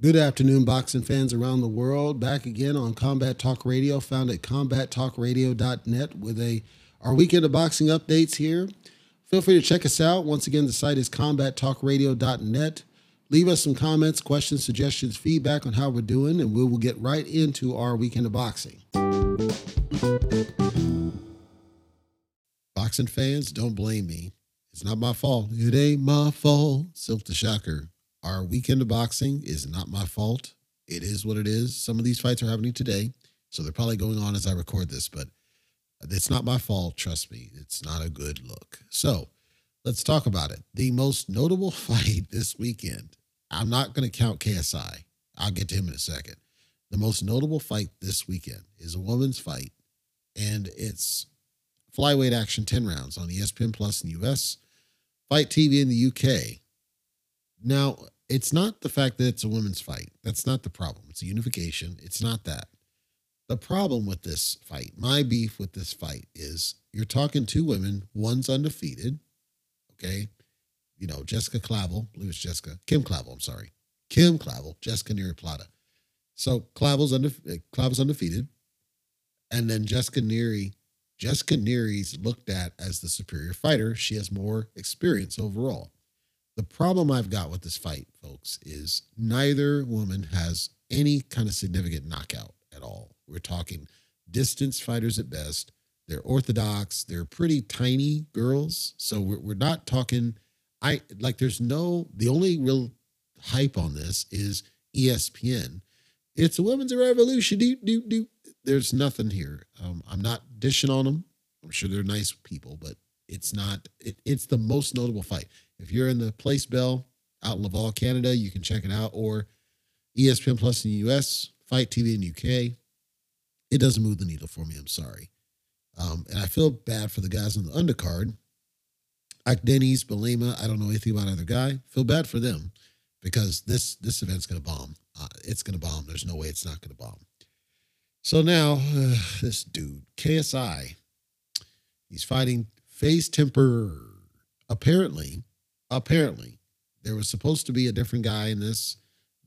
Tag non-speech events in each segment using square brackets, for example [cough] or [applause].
Good afternoon, boxing fans around the world. Back again on Combat Talk Radio, found at combattalkradio.net with a our weekend of boxing updates here. Feel free to check us out. Once again, the site is combattalkradio.net. Leave us some comments, questions, suggestions, feedback on how we're doing, and we will get right into our weekend of boxing. Boxing fans, don't blame me. It's not my fault. It ain't my fault. Silkk the Shocker. Our weekend of boxing is not my fault. It is what it is. Some of these fights are happening today, so they're probably going on as I record this, but it's not my fault. Trust me, it's not a good look. So let's talk about it. The most notable [laughs] fight this weekend, I'm not going to count KSI. I'll get to him in a second. The most notable fight this weekend is a woman's fight, and it's flyweight action 10 rounds on ESPN Plus in the US, Fight TV in the UK. Now, it's not the fact that it's a women's fight. That's not the problem. It's a unification. It's not that. The problem with this fight, my beef with this fight is you're talking two women, one's undefeated. Okay. You know, Jessica Clavel, believe it's Jessica, Kim Clavel, I'm sorry. Kim Clavel, Jessica Nery Plata. So Clavel's, undefe- Clavel's undefeated. And then Jessica Nery, Jessica Nery's looked at as the superior fighter. She has more experience overall. The problem I've got with this fight, folks, is neither woman has any kind of significant knockout at all. We're talking distance fighters at best. They're orthodox. They're pretty tiny girls. So we're, we're not talking, I like, there's no, the only real hype on this is ESPN. It's a women's revolution. Do, do, do. There's nothing here. Um, I'm not dishing on them. I'm sure they're nice people, but it's not, it, it's the most notable fight. If you're in the Place Bell out in Laval, Canada, you can check it out, or ESPN Plus in the US, Fight TV in the UK it doesn't move the needle for me. I'm sorry. Um, and I feel bad for the guys on the undercard. Ike Denny's, Belema, I don't know anything about either guy. Feel bad for them because this this event's going to bomb. Uh, it's going to bomb. There's no way it's not going to bomb. So now uh, this dude, KSI, he's fighting FaZe Temper. Apparently, apparently, there was supposed to be a different guy in this,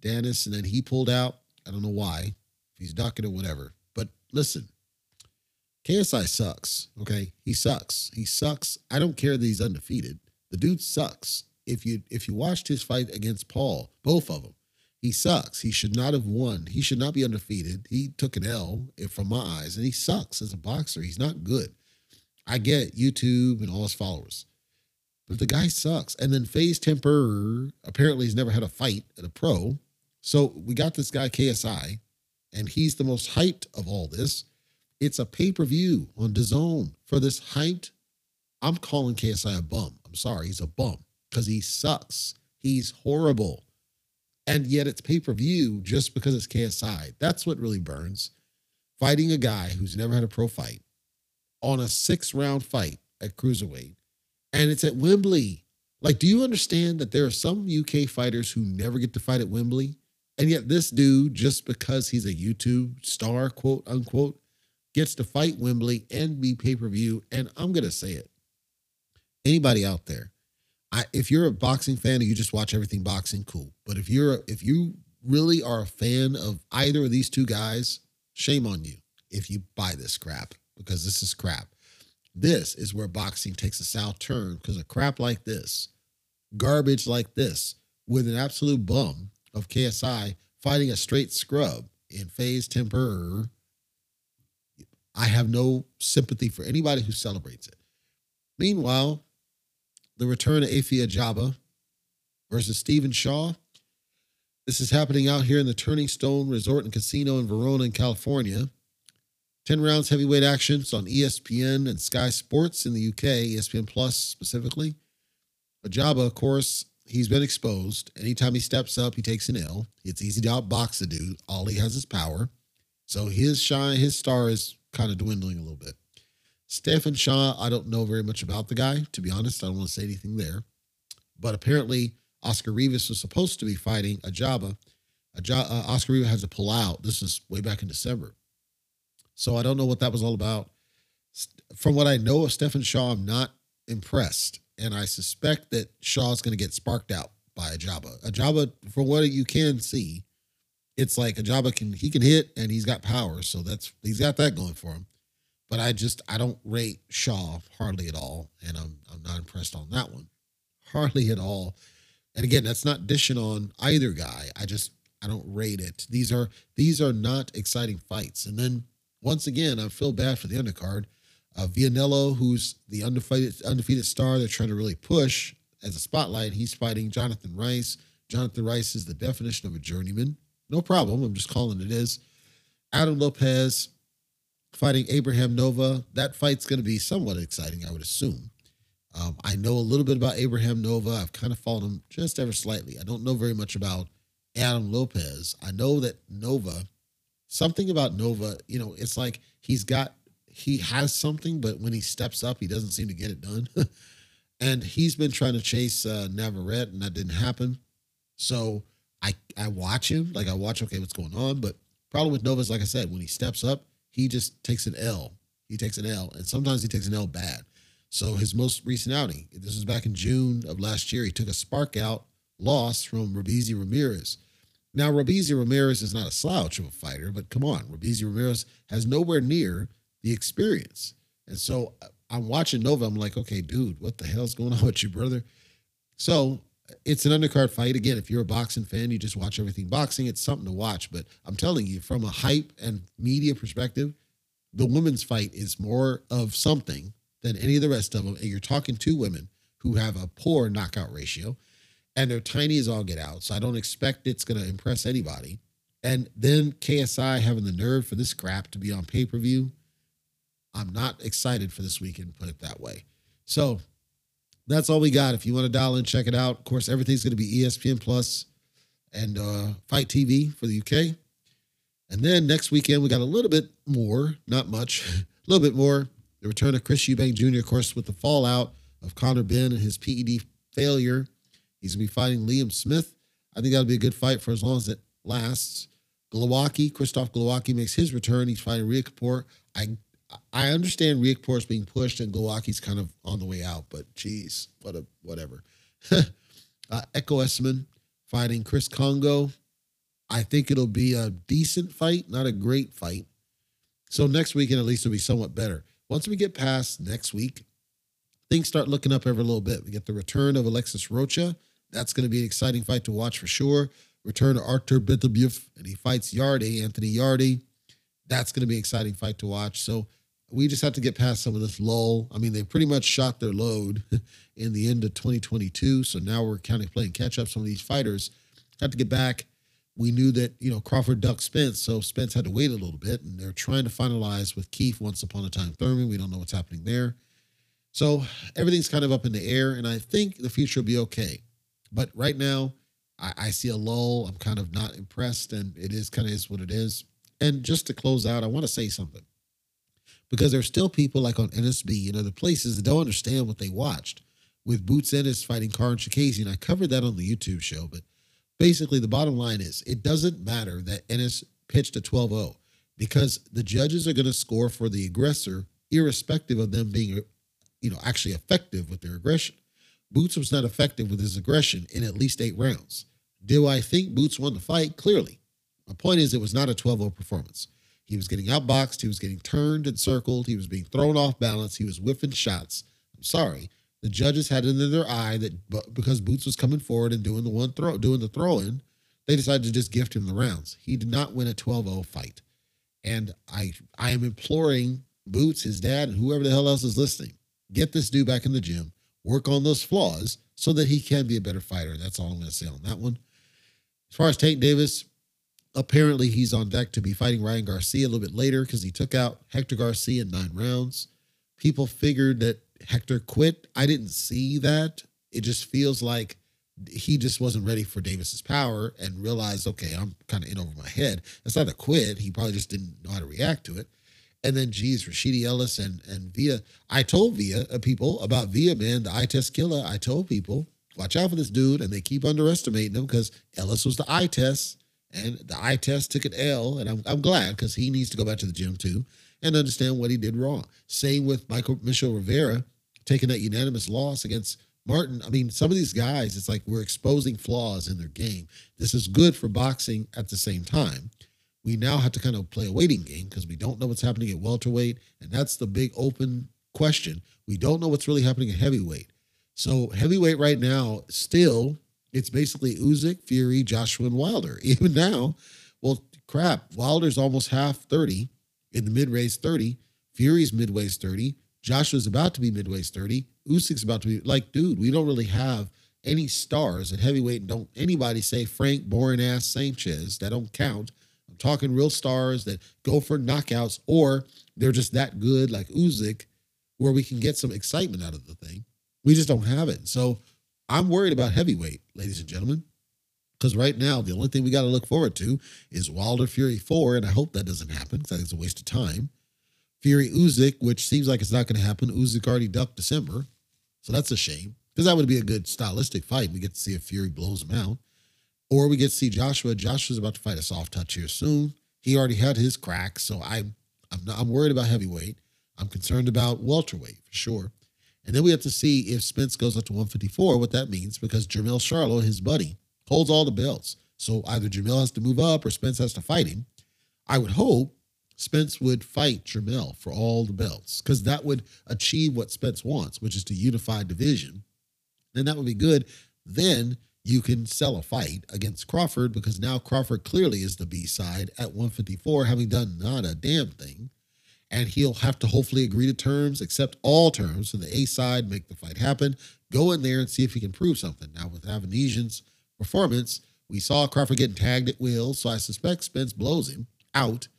Danis, and then he pulled out. I don't know why. If he's ducking or whatever But listen, KSI sucks. Okay, he sucks. He sucks. I don't care that he's undefeated. The dude sucks. If you if you watched his fight against Paul, both of them, he sucks. He should not have won. He should not be undefeated. He took an L from my eyes, and he sucks as a boxer. He's not good. I get YouTube and all his followers, but the guy sucks. And then FaZe Temper apparently he's never had a fight at a pro. So we got this guy KSI and he's the most hyped of all this. It's a pay per view on DAZN for this hyped. I'm calling KSI a bum. I'm sorry, he's a bum because he sucks. He's horrible. And yet it's pay per view just because it's KSI. That's what really burns. Fighting a guy who's never had a pro fight on a six round fight at Cruiserweight, and it's at Wembley. Like, do you understand that there are some UK fighters who never get to fight at Wembley? And yet, this dude, just because he's a YouTube star, quote unquote, gets to fight Wembley and be pay per view. And I'm going to say it. Anybody out there, I, if you're a boxing fan and you just watch everything boxing, cool. But if you're if you really are a fan of either of these two guys, shame on you if you buy this crap because this is crap. This is where boxing takes a south turn because of crap like this, garbage like this, with an absolute bum of KSI fighting a straight scrub in FaZe Temper, I have no sympathy for anybody who celebrates it. Meanwhile, the return of Efe Ajagba versus Stephen Shaw. This is happening out here in the Turning Stone Resort and Casino in Verona, in California. 10 rounds heavyweight actions on ESPN and Sky Sports in the UK, ESPN Plus specifically. Ajagba, of course, he's been exposed. Anytime he steps up, he takes an L. It's easy to outbox the dude. All he has is power. So his shine, his star is kind of dwindling a little bit. Stephen Shaw, I don't know very much about the guy, to be honest. I don't want to say anything there. But apparently, Oscar Rivas was supposed to be fighting Ajagba. Ajagba uh, Oscar Rivas has to pull out. This is way back in December. So I don't know what that was all about. From what I know of Stephen Shaw, I'm not impressed and I suspect that Shaw's going to get sparked out by Ajagba. Ajagba, from what you can see, it's like Ajagba can he can hit and he's got power, so that's he's got that going for him. But I just I don't rate Shaw hardly at all, and I'm I'm not impressed on that one, hardly at all. And again, that's not dishing on either guy. I just I don't rate it. These are these are not exciting fights. And then once again, I feel bad for the undercard. Uh, Vianello, who's the undefeated undefeated star, they're trying to really push as a spotlight. He's fighting Jonathan Rice. Jonathan Rice is the definition of a journeyman. No problem. I'm just calling it is. Adam Lopez fighting Abraham Nova. That fight's going to be somewhat exciting, I would assume. Um, I know a little bit about Abraham Nova. I've kind of followed him just ever slightly. I don't know very much about Adam Lopez. I know that Nova, something about Nova, you know, it's like he's got, he has something, but when he steps up, he doesn't seem to get it done. [laughs] and he's been trying to chase uh, and that didn't happen. So I I watch him, like I watch, okay, what's going on? But problem with Nova is, like I said, when he steps up, he just takes an L. He takes an L, and sometimes he takes an L bad. So his most recent outing, this was back in June of last year, he took a spark out loss from Robeisy Ramirez. Now, Robeisy Ramirez is not a slouch of a fighter, but come on, Robeisy Ramirez has nowhere near the experience. And so uh, I'm watching Nova. I'm like, okay, dude, what the hell's going on with you, brother? So it's an undercard fight. Again, if you're a boxing fan, you just watch everything boxing. It's something to watch. But I'm telling you, from a hype and media perspective, the women's fight is more of something than any of the rest of them. And you're talking to women who have a poor knockout ratio and they're tiny as all get out. So I don't expect it's going to impress anybody. And then KSI having the nerve for this crap to be on pay per view. I'm not excited for this weekend, put it that way. So that's all we got. If you want to dial in, check it out. Of course, everything's going to be ESPN Plus and uh, Fight TV for the UK. And then next weekend, we got a little bit more, not much, [laughs] a little bit more. The return of Chris Eubank Jr., of course, with the fallout of Conor Benn and his PED failure. He's going to be fighting Liam Smith. I think that'll be a good fight for as long as it lasts. Glowacki, Krzysztof Glowacki makes his return. He's fighting Riakporhe. I I understand Riakporhe is being pushed and Glowacki's kind of on the way out, but geez, what a whatever. [laughs] uh, Ekow Essuman fighting Chris Kongo. I think it'll be a decent fight, not a great fight. So next weekend at least will be somewhat better. Once we get past next week, things start looking up every little bit. We get the return of Alexis Rocha. That's going to be an exciting fight to watch for sure. Return of Artur Beterbiev, and he fights Yarde, Anthony Yarde. That's going to be an exciting fight to watch. So we just have to get past some of this lull. I mean, they pretty much shot their load [laughs] in the end of 2022. So now we're kind of playing catch up. Some of these fighters have to get back. We knew that, you know, Crawford ducked Spence, so Spence had to wait a little bit, and they're trying to finalize with Keith once upon a time Thurman. We don't know what's happening there. So everything's kind of up in the air, and I think the future will be okay. But right now, I, I see a lull. I'm kind of not impressed, and it is kind of is what it is. And just to close out, I want to say something because there's still people like on NSB and other places that don't understand what they watched with Boots Ennis fighting Karen Chukhadzhian. And I covered that on the YouTube show. But basically, the bottom line is it doesn't matter that Ennis pitched a 12 0 because the judges are going to score for the aggressor, irrespective of them being, you know, actually effective with their aggression. Boots was not effective with his aggression in at least eight rounds. Do I think Boots won the fight? Clearly. My point is, it was not a 12 0 performance. He was getting outboxed. He was getting turned and circled. He was being thrown off balance. He was whiffing shots. I'm sorry. The judges had it in their eye that because Boots was coming forward and doing the one throw, doing the throw in, they decided to just gift him the rounds. He did not win a 12-0 fight. And I I am imploring Boots, his dad, and whoever the hell else is listening, get this dude back in the gym, work on those flaws so that he can be a better fighter. That's all I'm going to say on that one. As far as Tank Davis, Apparently, he's on deck to be fighting Ryan Garcia a little bit later because he took out Hector Garcia in nine rounds. People figured that Hector quit. I didn't see that. It just feels like he just wasn't ready for Davis's power and realized, okay, I'm kind of in over my head. That's not a quit. He probably just didn't know how to react to it. And then, geez, Rashidi Ellis and and Villa. I told Via uh, people about Via, man, the eye test killer. I told people, watch out for this dude, and they keep underestimating him because Ellis was the eye test. And the eye test took an L, and I'm, I'm glad because he needs to go back to the gym too and understand what he did wrong. Same with Michael Michel Rivera taking that unanimous loss against Martin, I mean, some of these guys, it's like we're exposing flaws in their game. This is good for boxing at the same time. We now have to kind of play a waiting game because we don't know what's happening at welterweight. And that's the big open question. We don't know what's really happening at heavyweight. So, heavyweight right now, still, it's basically Usyk, Fury, Joshua, and Wilder. [laughs] Even now, well, crap, Wilder's almost half 30 in the mid race 30. Fury's midway's 30. Joshua's about to be midway's 30. Usyk's about to be like, dude, we don't really have any stars at heavyweight. And don't anybody say Frank boring ass Sanchez. That don't count. I'm talking real stars that go for knockouts or they're just that good, like Usyk, where we can get some excitement out of the thing. We just don't have it. So I'm worried about heavyweight, ladies and gentlemen. Because right now, the only thing we got to look forward to is Wilder Fury 4, and I hope that doesn't happen because I think it's a waste of time. Fury Usyk, which seems like it's not going to happen. Usyk already ducked December. So that's a shame because that would be a good stylistic fight. We get to see if Fury blows him out. Or we get to see Joshua. Joshua's about to fight a soft touch here soon. He already had his crack, so I'm I'm not, I'm worried about heavyweight. I'm concerned about welterweight for sure. And then we have to see if Spence goes up to 154, what that means, because Jermell Charlo, his buddy, holds all the belts. So either Jermell has to move up or Spence has to fight him. I would hope Spence would fight Jermell for all the belts because that would achieve what Spence wants, which is to unify division. Then that would be good. Then you can sell a fight against Crawford because now Crawford clearly is the B side at 154, having done not a damn thing. And he'll have to hopefully agree to terms, accept all terms so the A side, make the fight happen, go in there and see if he can prove something. Now, with Avanesyan's performance, we saw Crawford getting tagged at will, so I suspect Spence blows him out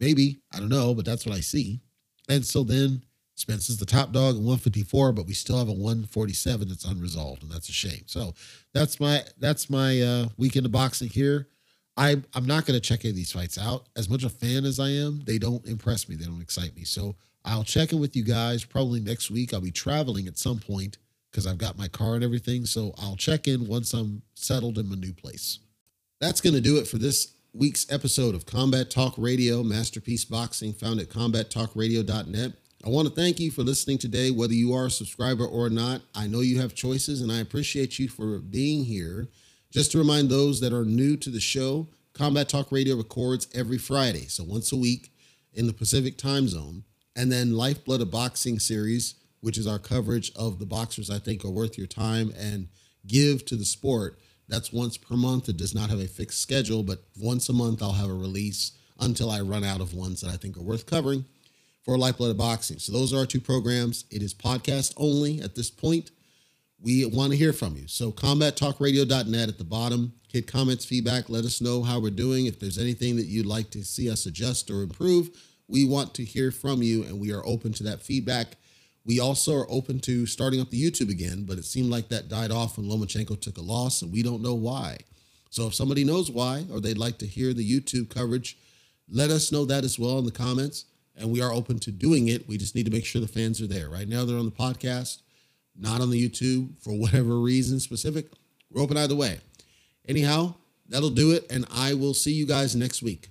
Maybe. I don't know, but that's what I see. And so then Spence is the top dog at 154, but we still have a 147 that's unresolved, and that's a shame. So that's my that's my uh, weekend of boxing here. I I'm not going to check any of these fights out. As much a fan as I am, they don't impress me. They don't excite me. So I'll check in with you guys probably next week. I'll be traveling at some point because I've got my car and everything. So I'll check in once I'm settled in my new place. That's going to do it for this week's episode of Combat Talk Radio, Masterpiece Boxing, found at combattalkradio.net. I want to thank you for listening today, whether you are a subscriber or not. I know you have choices, and I appreciate you for being here. Just to remind those that are new to the show, Combat Talk Radio records every Friday, so once a week in the Pacific time zone. And then Lifeblood of Boxing series, which is our coverage of the boxers I think are worth your time and give to the sport that's once per month. It does not have a fixed schedule, but once a month I'll have a release until I run out of ones that I think are worth covering for Lifeblood Boxing. So those are our two programs. It is podcast only at this point. We want to hear from you. So combattalkradio.net at the bottom. Hit comments, feedback. Let us know how we're doing. If there's anything that you'd like to see us adjust or improve, we want to hear from you and we are open to that feedback. We also are open to starting up the YouTube again, but it seemed like that died off when Lomachenko took a loss, and we don't know why. So if somebody knows why, or they'd like to hear the YouTube coverage, let us know that as well in the comments. And we are open to doing it. We just need to make sure the fans are there. Right now, they're on the podcast, not on the YouTube for whatever reason specific. We're open either way. Anyhow, that'll do it. And I will see you guys next week.